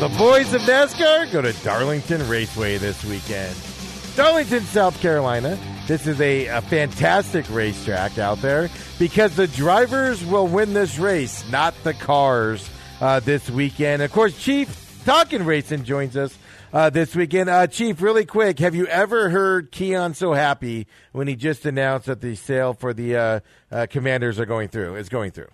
The boys of NASCAR go to Darlington Raceway this weekend. Darlington, South Carolina. This is a, a fantastic racetrack out there because the drivers will win this race, not the cars, uh, this weekend. Of course, Chief Talking Racing joins us uh, this weekend. Uh, Chief, really quick, have you ever heard Keon so happy when he just announced that the sale for the uh, uh, Commanders are going through? Is going through.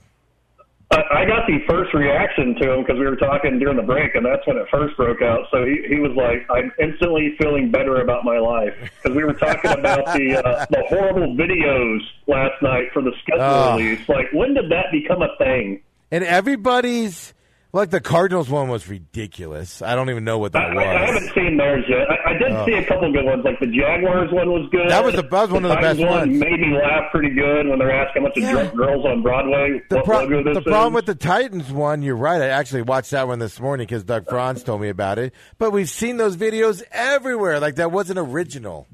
I I got the first reaction to him because we were talking during the break, and that's when it first broke out. So he, he was like, "I'm instantly feeling better about my life," because we were talking about the uh, the horrible videos last night for the schedule Oh. release. Like, when did that become a thing? And everybody's like the Cardinals one was ridiculous. I don't even know what that I, I haven't seen theirs yet. I, I did Oh. see a couple good ones. Like the Jaguars one was good. That was the- that was one of the best one ones. Made me laugh pretty good when they're asking a bunch of Yeah. drunk girls on Broadway The, pro- the problem with the Titans one, you're right. I actually watched that one this morning because Doug Franz told me about it. But we've seen those videos everywhere. Like that wasn't original.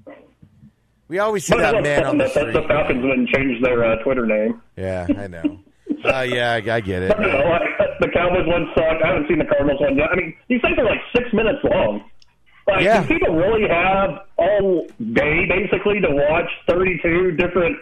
We always see But that man on the that the, street. the Falcons didn't change their uh, Twitter name. Yeah, I know. Uh, yeah, I, I get it. I don't know, like, the Cowboys one sucked. I haven't seen the Cardinals one yet. I mean, these things are like six minutes long. Like, Yeah. do people really have all day basically to watch 32 different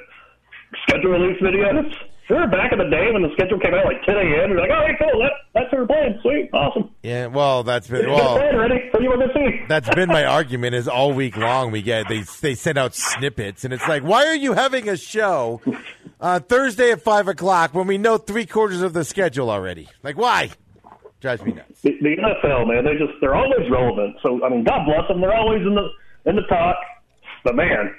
schedule release videos? Sure, back in the day when the schedule came out like 10 a.m., you're like, all right, cool, that, that's who we're playing. Sweet, awesome. Yeah, well, that's been well. ready. What do you want to see? That's been my argument. Is all week long we get they they send out snippets, and it's like, why are you having a show uh, Thursday at five o'clock when we know three quarters of the schedule already? Like, why? Drives me nuts. The, the NFL, man, they just they're always relevant. So I mean, God bless them. They're always in the in the talk. But man,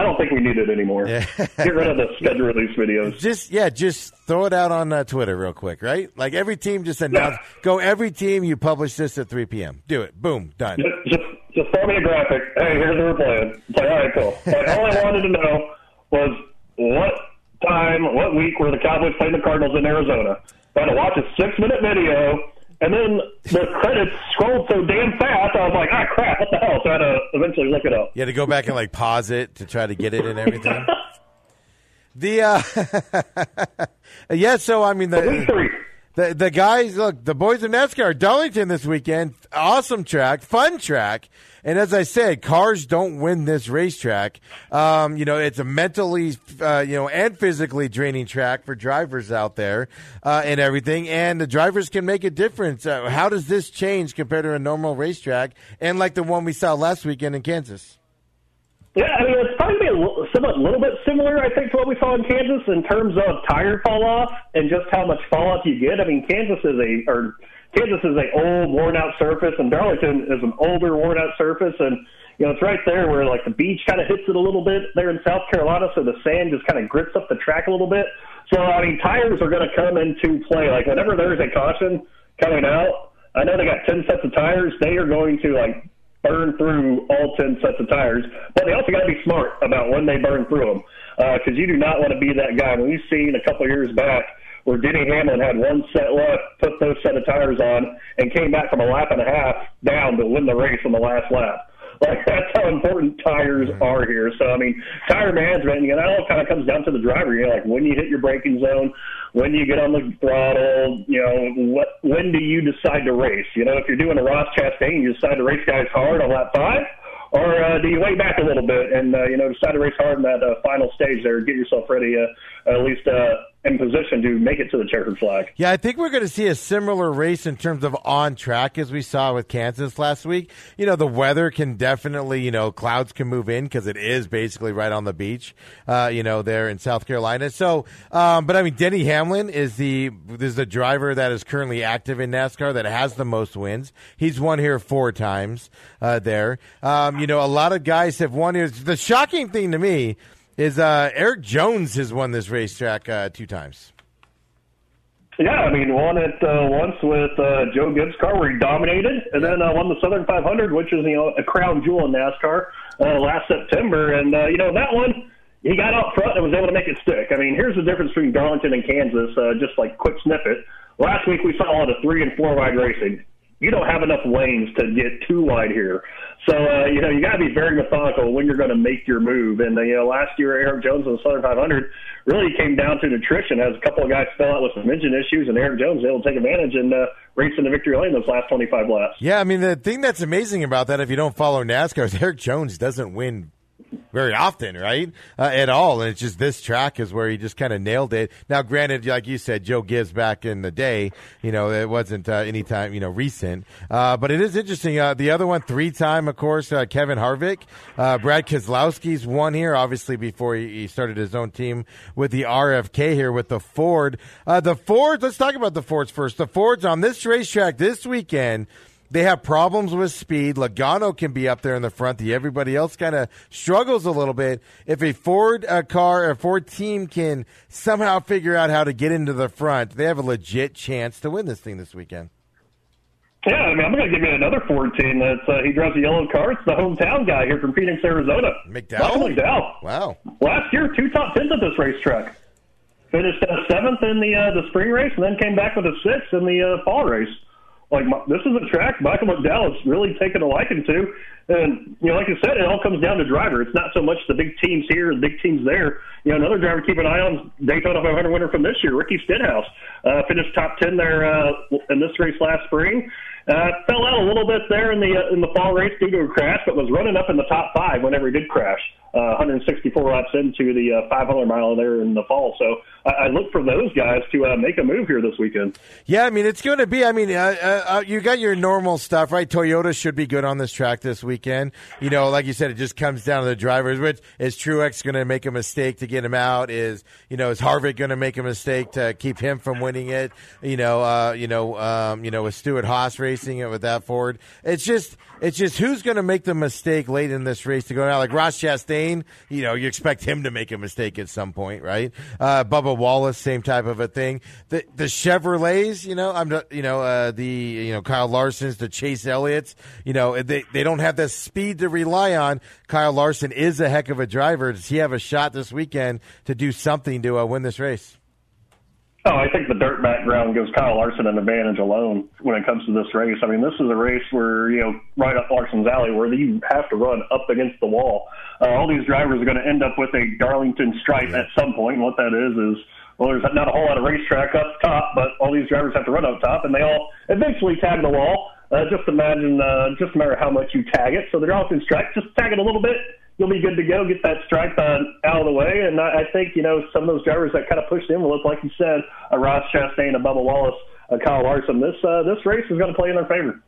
I don't think we need it anymore. Yeah. Get rid of the schedule release videos. Just yeah, just throw it out on uh, Twitter real quick, right? Like every team just announce, go every team. You publish this at three p.m. Do it. Boom, done. Just, just, just throw me a graphic. Hey, here's what we're playing. It's like, all right, cool. Like, all I wanted to know was what time, what week were the Cowboys playing the Cardinals in Arizona? I had to watch a six minute video, and then the credits scrolled so damn fast. I was like, ah, crap, what the hell? So I had to eventually look it up. You had to go back and like pause it to try to get it and everything. The uh, yeah, so I mean the. The the guys look the boys of NASCAR Darlington this weekend, awesome track, fun track, and as I said, cars don't win this racetrack. Um, you know, it's a mentally, uh, you know, and physically draining track for drivers out there uh, and everything, and the drivers can make a difference. Uh, how does this change compared to a normal racetrack and like the one we saw last weekend in Kansas? Yeah, I mean, it's probably a little, somewhat, little bit similar, I think, to what we saw in Kansas in terms of tire fall off and just how much fall off you get. I mean, Kansas is a or Kansas is a old, worn out surface, and Darlington is an older, worn out surface, and you know it's right there where like the beach kind of hits it a little bit there in South Carolina, so the sand just kind of grips up the track a little bit. So I mean, tires are going to come into play. Like whenever there's a caution coming out, I know they got ten sets of tires. They are going to like burn through all 10 sets of tires, but they also got to be smart about when they burn through them because uh, you do not want to be that guy. When we've seen a couple of years back where Denny Hamlin had one set left, put those set of tires on, and came back from a lap and a half down to win the race on the last lap. Like that's how important tires are here. So I mean, tire management, you know, that all kind of comes down to the driver. You know, like when you hit your braking zone, when you get on the throttle, you know, what when do you decide to race? You know, if you're doing a Ross Chastain, you decide to race guys hard on lap five, or uh, do you wait back a little bit and uh, you know decide to race hard in that uh, final stage there, get yourself ready, uh, at least uh, in position to make it to the checkered flag. Yeah, I think we're going to see a similar race in terms of on track as we saw with Kansas last week. You know, the weather can definitely, you know, clouds can move in because it is basically right on the beach, uh, you know, there in South Carolina. So, um, but I mean, Denny Hamlin is the is the driver that is currently active in NASCAR that has the most wins. He's won here four times uh, there. Um, you know, a lot of guys have won here. The shocking thing to me is uh, Erik Jones has won this racetrack uh, two times. Yeah, I mean, won it uh, once with uh, Joe Gibbs' car where he dominated, and then uh, won the Southern 500, which is you know a crown jewel in NASCAR uh, last September. And uh, you know that one, he got out front and was able to make it stick. I mean, here's the difference between Darlington and Kansas. Uh, just like quick snippet. Last week we saw a lot of three and four wide racing. You don't have enough lanes to get too wide here. So, uh, you know, you got to be very methodical when you're going to make your move. And, uh, you know, last year, Erik Jones in the Southern 500 really came down to nutrition as a couple of guys fell out with some engine issues, and Erik Jones was able to take advantage and uh, racing to victory lane those last 25 laps. Yeah, I mean the thing that's amazing about that, if you don't follow NASCAR, is Erik Jones doesn't win very often, right? Uh, at all. And it's just this track is where he just kind of nailed it. Now, granted, like you said, Joe Gibbs back in the day, you know, it wasn't uh, any time, you know, recent. Uh, but it is interesting. Uh, the other one, three time, of course, uh, Kevin Harvick. Uh, Brad Keselowski's won here, obviously, before he, he, started his own team with the RFK here with the Ford. the Fords, let's talk about the Fords first. The Fords on this racetrack this weekend they have problems with speed. Logano can be up there in the front. The everybody else kind of struggles a little bit. If a Ford uh, car, a Ford team can somehow figure out how to get into the front, they have a legit chance to win this thing this weekend. Yeah, I mean, I'm going to give you another Ford team. That's uh, he drives a yellow car. It's the hometown guy here from Phoenix, Arizona. McDowell. Michael McDowell. Wow. Last year, two top tens at this racetrack. Finished uh, seventh in the uh, the spring race, and then came back with a sixth in the uh, fall race like this is a track Michael McDowell has really taken a liking to. And you know, like I said, it all comes down to driver. It's not so much the big teams here, the big teams there. You know, another driver to keep an eye on Daytona 500 winner from this year, Ricky Stenhouse, uh, finished top ten there uh, in this race last spring. Uh, fell out a little bit there in the uh, in the fall race due to a crash, but was running up in the top five whenever he did crash. 164 laps into the uh, 500 mile there in the fall. So I, I look for those guys to uh, make a move here this weekend. Yeah, I mean it's going to be. I mean, uh, uh, uh, you got your normal stuff, right? Toyota should be good on this track this weekend. You know, like you said, it just comes down to the drivers. Which is Truex going to make a mistake to get him out? Is you know, is Harvick going to make a mistake to keep him from winning it? You know, uh, you know, um, you know, with Stewart-Haas racing it with that Ford, it's just, it's just who's going to make the mistake late in this race to go out? Like Ross Chastain, you know, you expect him to make a mistake at some point, right? Uh, Bubba Wallace, same type of a thing. The the Chevrolets, you know, I'm, not, you know, uh, the you know Kyle Larson's, the Chase Elliott's, you know, they they don't have the speed to rely on. Kyle Larson is a heck of a driver. Does he have a shot this weekend to do something to uh, win this race? Oh, I think the dirt background gives Kyle Larson an advantage alone when it comes to this race. I mean, this is a race where, you know, right up Larson's alley where you have to run up against the wall. Uh, all these drivers are going to end up with a Darlington stripe at some point. And what that is is, well, there's not a whole lot of racetrack up top, but all these drivers have to run up top, and they all eventually tag the wall. Uh, just imagine, uh, just matter how much you tag it. So the Darlington stripe, just tag it a little bit, you'll be good to go. Get that stripe uh, out of the way, and I, I think you know some of those drivers that kind of pushed the envelope, like you said, a Ross Chastain, a Bubba Wallace, a Kyle Larson. This uh, this race is going to play in their favor.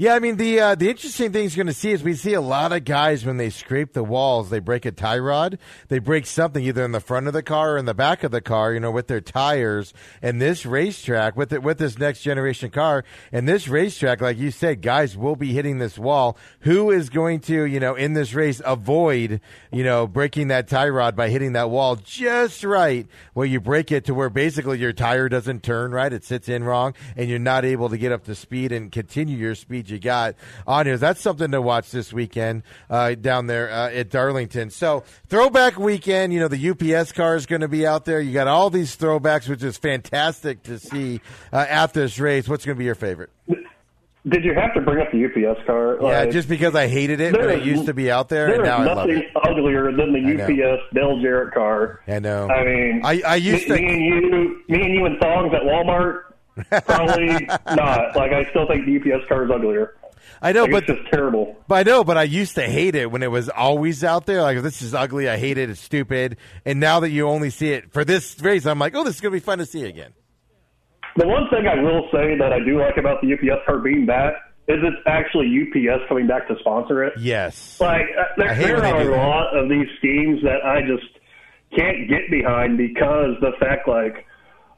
Yeah, I mean the uh, the interesting thing is going to see is we see a lot of guys when they scrape the walls, they break a tie rod, they break something either in the front of the car or in the back of the car, you know, with their tires. And this racetrack with it with this next generation car and this racetrack, like you said, guys will be hitting this wall. Who is going to, you know, in this race avoid, you know, breaking that tie rod by hitting that wall just right where you break it to where basically your tire doesn't turn right, it sits in wrong, and you're not able to get up to speed and continue your speed you got on here. That's something to watch this weekend uh, down there uh, at Darlington. So throwback weekend. You know the UPS car is going to be out there. You got all these throwbacks, which is fantastic to see uh, at this race. What's going to be your favorite? Did you have to bring up the UPS car? Yeah, like, just because I hated it when it used to be out there, and now I love it. uglier than the UPS Dale Jarrett car. I know. I mean, I, I used me, to. Me and you, me and you in thongs at Walmart Probably not. Like I still think the UPS car is uglier. I know, like, but it's just terrible. But I know, but I used to hate it when it was always out there. Like this is ugly. I hate it. It's stupid. And now that you only see it for this race, I'm like, oh, this is gonna be fun to see again. The one thing I will say that I do like about the UPS car being back is it's actually UPS coming back to sponsor it. Yes. Like uh, there, there are a lot of these schemes that I just can't get behind because the fact like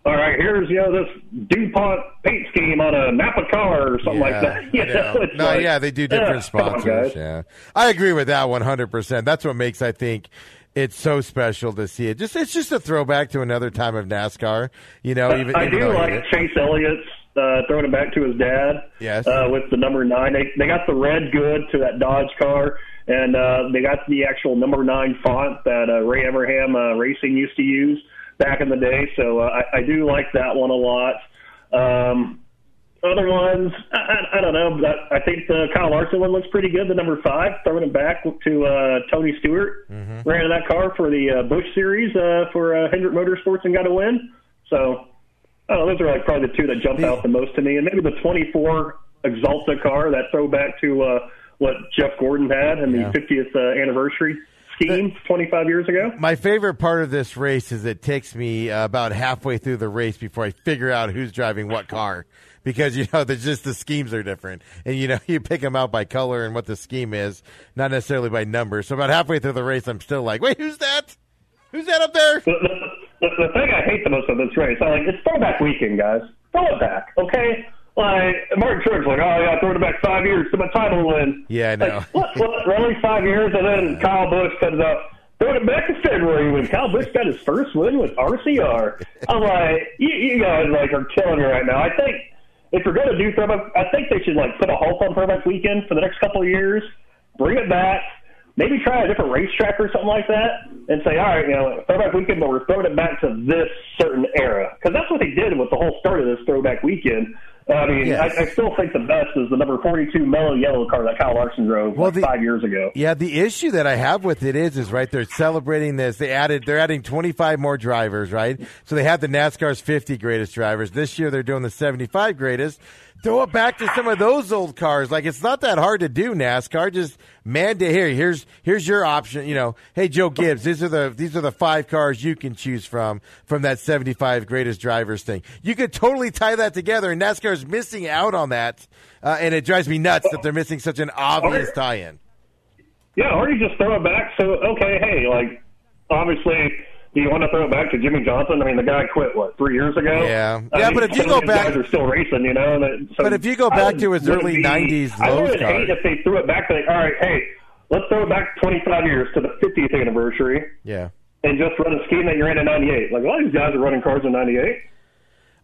all right, here's you know this DuPont paint scheme on a Napa car or something yeah, like that. You know, know. no, like, yeah, they do different yeah, sponsors. On, yeah, I agree with that one hundred percent. That's what makes I think it's so special to see it. Just it's just a throwback to another time of NASCAR. You know, even I even do like Chase Elliott's uh, throwing it back to his dad. Yes, uh, with the number nine, they they got the red good to that Dodge car. And uh, they got the actual number nine font that uh, Ray Evernham uh, Racing used to use back in the day. So uh, I, I do like that one a lot. Um, other ones, I, I don't know, but I think the Kyle Larson one looks pretty good. The number five, throwing it back to uh, Tony Stewart, mm-hmm. ran in that car for the uh, Busch Series uh, for uh, Hendrick Motorsports and got a win. So Oh, those are like probably the two that jump out the most to me, and maybe the 24 Axalta car, that throwback to uh, what Jeff Gordon had in the 50th uh, anniversary scheme 25 years ago. My favorite part of this race is it takes me uh, about halfway through the race before I figure out who's driving what car. Because you know, there's just the schemes are different, and you know you pick them out by color and what the scheme is, not necessarily by number. So about halfway through the race, I'm still like, "Wait, who's that? Who's that up there?" The, the, the, the thing I hate the most of this race, I like, it's throwback weekend, guys. Throw it back, okay? Like Martin Truex, like, oh yeah, throw it back five years to my title win. Yeah, I know. Like, what, what, really five years, and then Kyle Busch comes up. Throwing it back to February when Kyle Busch got his first win with RCR. I'm like, you, you guys like are killing me right now. I think if you're going to do throwback, I think they should like put a halt on throwback weekend for the next couple of years. Bring it back. Maybe try a different racetrack or something like that, and say, all right, you know, throwback weekend, but we're throwing it back to this certain era because that's what they did with the whole start of this throwback weekend. I mean, Yes. I, I still think the best is the number 42 Mello Yello car that Kyle Larson drove Well, like the- five years ago. Yeah, the issue that I have with it is, is right. They're celebrating this. They added, they're adding 25 more drivers, right? So they had the NASCAR's 50 greatest drivers. This year they're doing the 75 greatest. Throw it back to some of those old cars. Like it's not that hard to do. NASCAR just man to here. Here's here's your option. You know, hey Joe Gibbs, these are the these are the five cars you can choose from from that 75 greatest drivers thing. You could totally tie that together, and NASCAR's missing out on that, uh, and it drives me nuts that they're missing such an obvious tie-in. Yeah, or you just throw it back. So okay, hey, like obviously, do you want to throw it back to Jimmie Johnson? I mean, the guy quit what three years ago. Yeah. I Yeah, mean, but if you go back- guys are still racing, you know. And so But if you go back would- to his early be- 90s I would car. hate if they threw it back. Like, all right, hey, let's throw it back 25 years to the 50th anniversary Yeah. and just run a scheme that you ran in '98. Like a lot of these guys are running cars in '98.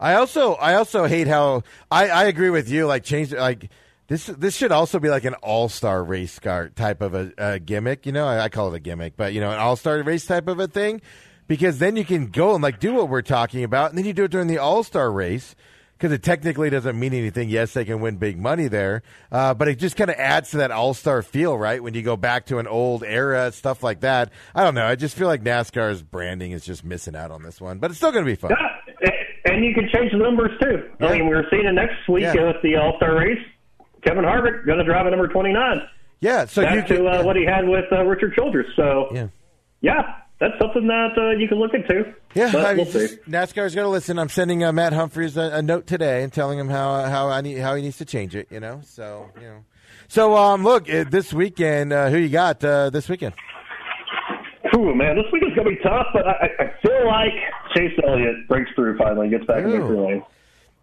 I also I also hate how I, I agree with you. Like change like this this should also be like an all star race car type of a, a gimmick. You know, I, I call it a gimmick, but you know, an all star race type of a thing because then you can go and like do what we're talking about, and then you do it during the all star race. Because it technically doesn't mean anything. Yes, they can win big money there, uh, but it just kind of adds to that all star feel, right? When you go back to an old era, stuff like that. I don't know. I just feel like NASCAR's branding is just missing out on this one, but it's still going to be fun. Yeah, and you can change the numbers too. I mean, we're seeing it next week Yeah. with the All Star race. Kevin Harvick going to drive a number 29. Yeah, so you back to can, uh, what he had with uh, Richard Childress. So yeah. yeah, that's something that uh, you can look into. Yeah, but I we'll just- NASCAR's going to listen. I'm sending uh, Matt Humphreys a, a note today and telling him how how I need how he needs to change it. You know, so you know, so um, look uh, this weekend. Uh, who you got uh, this weekend? Ooh, man, this week is going to be tough, but I, I- feel like Chase Elliott breaks through finally, gets back in Ooh. victory lane.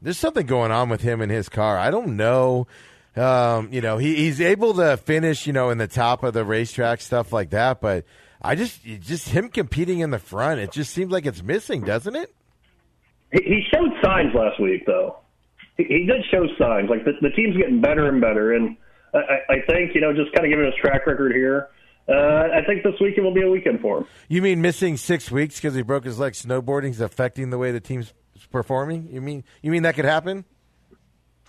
There's something going on with him and his car. I don't know. Um, you know, he, he's able to finish, you know, in the top of the racetrack stuff like that, but I just just him competing in the front. It just seems like it's missing, doesn't it? He, he showed signs last week, though. He, he did show signs. Like the, the team's getting better and better, and I, I I think you know just kind of given his track record here. Uh, I think this weekend will be a weekend for him. You mean missing six weeks because he broke his leg snowboarding is affecting the way the team's performing? You mean you mean that could happen?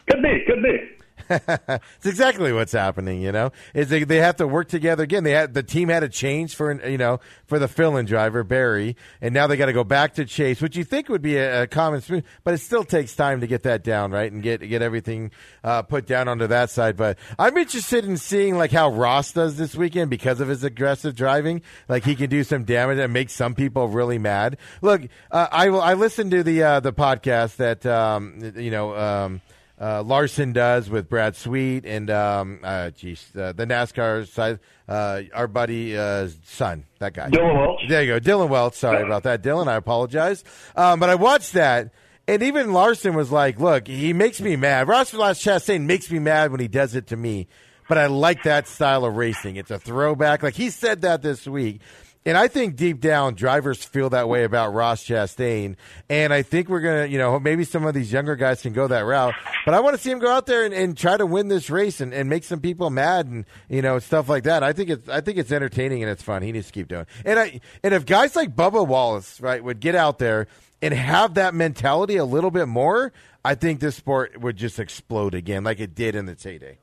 Could be, could be. it's exactly what's happening. You know, is they, they have to work together again. They had the team had a change for you know for the fill-in driver Barry, and now they got to go back to Chase, which you think would be a, a common smooth, but it still takes time to get that down right and get get everything uh, put down onto that side. But I'm interested in seeing like how Ross does this weekend because of his aggressive driving. Like he can do some damage and make some people really mad. Look, uh, I will. I listened to the uh, the podcast that um, you know. Um, uh, Larson does with Brad Sweet and um, uh, geez, uh, the NASCAR side, uh, our buddy uh, son, that guy. Dillon Welch. There you go, Dillon Welch. Sorry about that, Dillon. I apologize. Um, but I watched that, and even Larson was like, "Look, he makes me mad." Ross Chastain makes me mad when he does it to me, but I like that style of racing. It's a throwback. Like he said that this week. And I think deep down, drivers feel that way about Ross Chastain. And I think we're going to, you know, maybe some of these younger guys can go that route. But I want to see him go out there and, and try to win this race and, and make some people mad and, you know, stuff like that. I think it's, I think it's entertaining and it's fun. He needs to keep doing it. And I, and if guys like Bubba Wallace, right, would get out there and have that mentality a little bit more, I think this sport would just explode again like it did in its heyday.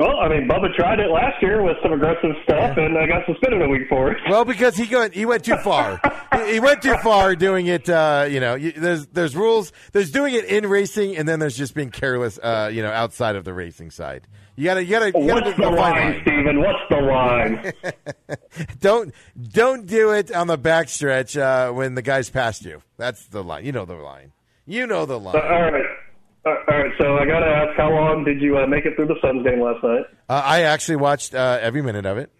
Well, I mean, Bubba tried it last year with some aggressive stuff, yeah. and I got suspended a week for it. Well, because he went he went too far. he, went too far doing it. Uh, you know, there's there's rules. There's doing it in racing, and then there's just being careless. Uh, you know, outside of the racing side. You gotta, you gotta. You gotta the line, Steven? What's the line? don't, don't do it on the backstretch uh, when the guy's past you. That's the line. You know the line. You know the line. Uh, all right. Uh, all right, so I got to ask, how long did you uh, make it through the Suns game last night? Uh, I actually watched uh, every minute of it.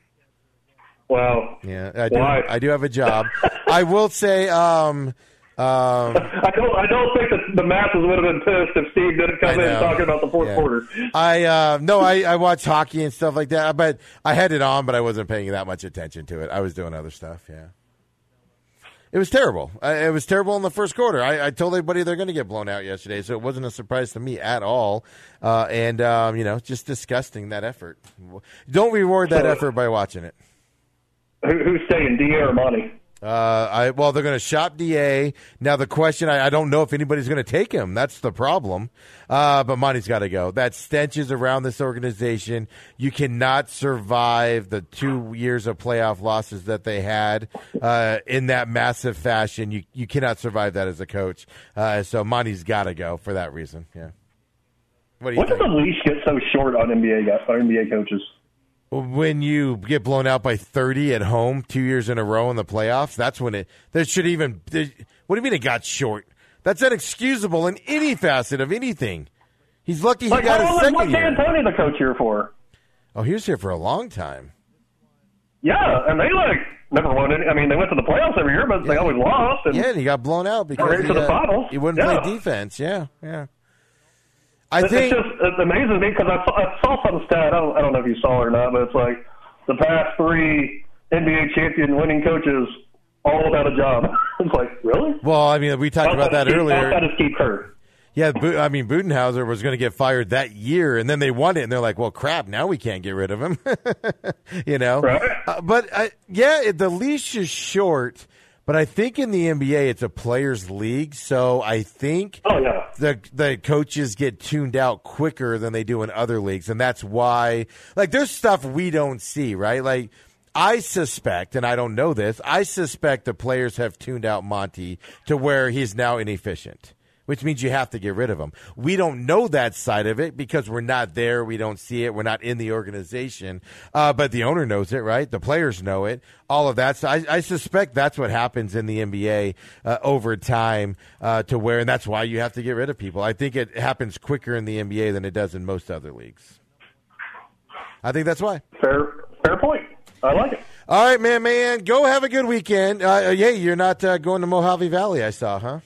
Wow. Yeah, I do. Why? I do have a job. I will say, um, um, I don't. I don't think that the masses would have been pissed if Steve didn't come in talking about the fourth yeah. quarter. I uh, no, I, I watched hockey and stuff like that, but I had it on, but I wasn't paying that much attention to it. I was doing other stuff. Yeah. It was terrible. it was terrible in the first quarter. I, I told everybody they're going to get blown out yesterday, so it wasn't a surprise to me at all. Uh, and um, you know, just disgusting that effort. Don't reward that effort by watching it. Who, who's staying, Da or Monty? Uh, I well, they're going to shop Da. Now the question, I, I don't know if anybody's going to take him. That's the problem. Uh, but Monty's got to go. That stench is around this organization. You cannot survive the two years of playoff losses that they had uh, in that massive fashion. You you cannot survive that as a coach. Uh, so Monty's got to go for that reason. Yeah. What do you? When did the leash get so short on NBA guys, on NBA coaches? When you get blown out by 30 at home two years in a row in the playoffs, that's when it, there should even, there, what do you mean it got short? That's inexcusable in any facet of anything. He's lucky he like, got a second what's year. What's D'Antoni the coach here for? Oh, he was here for a long time. Yeah, and they like never won any. I mean, they went to the playoffs every year, but yeah. they always lost. And yeah, and he got blown out because he, uh, he, wouldn't yeah. play defense. Yeah, yeah. I it's think just it amazes me because I, saw, I saw some stat. I don't, I don't know if you saw it or not, but it's like the past three NBA champion winning coaches all about a job. it's like really? Well, I mean, we talked about that earlier. Outside of Steve Kerr. Yeah, I mean, Budenholzer was going to get fired that year, and then they won it, and they're like, "Well, crap! Now we can't get rid of him." you know, right? Uh, but uh, yeah, the leash is short but I think in the NBA, it's a players' league, so I think oh, yeah. the the coaches get tuned out quicker than they do in other leagues, and that's why. Like, there's stuff we don't see, right? Like, I suspect, and I don't know this, I suspect the players have tuned out Monty to where he's now inefficient which means you have to get rid of him. We don't know that side of it because we're not there. We don't see it. We're not in the organization. Uh, but the owner knows it, right? The players know it. All of that. So I, I suspect that's what happens in the NBA uh, over time uh, to where, and that's why you have to get rid of people. I think it happens quicker in the NBA than it does in most other leagues. I think that's why. Fair, fair point. I like it. All right, man, man. Go have a good weekend. Uh, yeah, you're not uh, going to Mojave Valley, I saw, huh?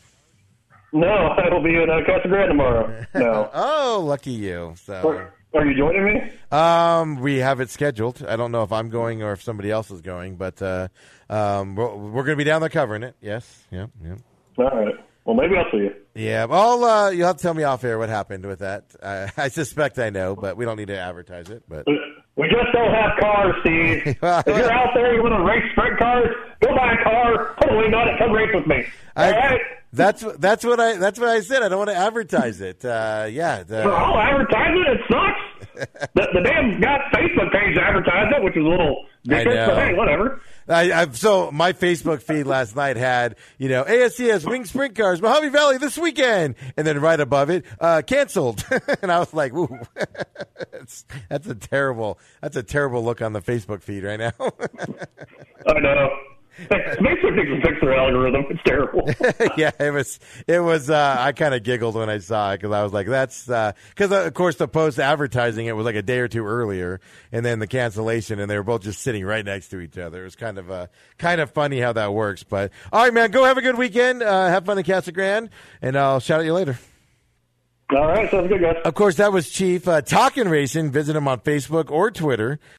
No, I will be in uh, Casa Grande tomorrow. No. oh, lucky you. So. Are you joining me? Um, we have it scheduled. I don't know if I'm going or if somebody else is going, but uh, um, we're, we're going to be down there covering it. Yes. Yep. Yep. All right. Well, maybe I'll see you. Yeah. Well, uh, you'll have to tell me off air what happened with that. Uh, I suspect I know, but we don't need to advertise it. But we just don't have cars, Steve. if you're out there, you want to race sprint cars, go buy a car, put a wing on it, come race with me. All I, right? That's that's what I that's what I said. I don't want to advertise it. Uh, yeah. The, advertise it. It sucks. the, the damn got Facebook page advertised it, which is a little different, but hey, whatever. I, I, so my Facebook feed last night had you know ASCS wing sprint cars Mojave Valley this weekend, and then right above it uh, canceled, and I was like, "Ooh, that's, that's a terrible that's a terrible look on the Facebook feed right now." I know. Needs to fix their algorithm. It's terrible. yeah, it was. It was. Uh, I kind of giggled when I saw it because I was like, "That's," because uh, uh, of course the post advertising it was like a day or two earlier, and then the cancellation, and they were both just sitting right next to each other. It was kind of uh, kind of funny how that works. But all right, man, go have a good weekend. Uh, have fun in Casa Grande, and I'll shout at you later. All right, sounds good, guys. Of course, that was Chief uh, Talking Racing. Visit him on Facebook or Twitter.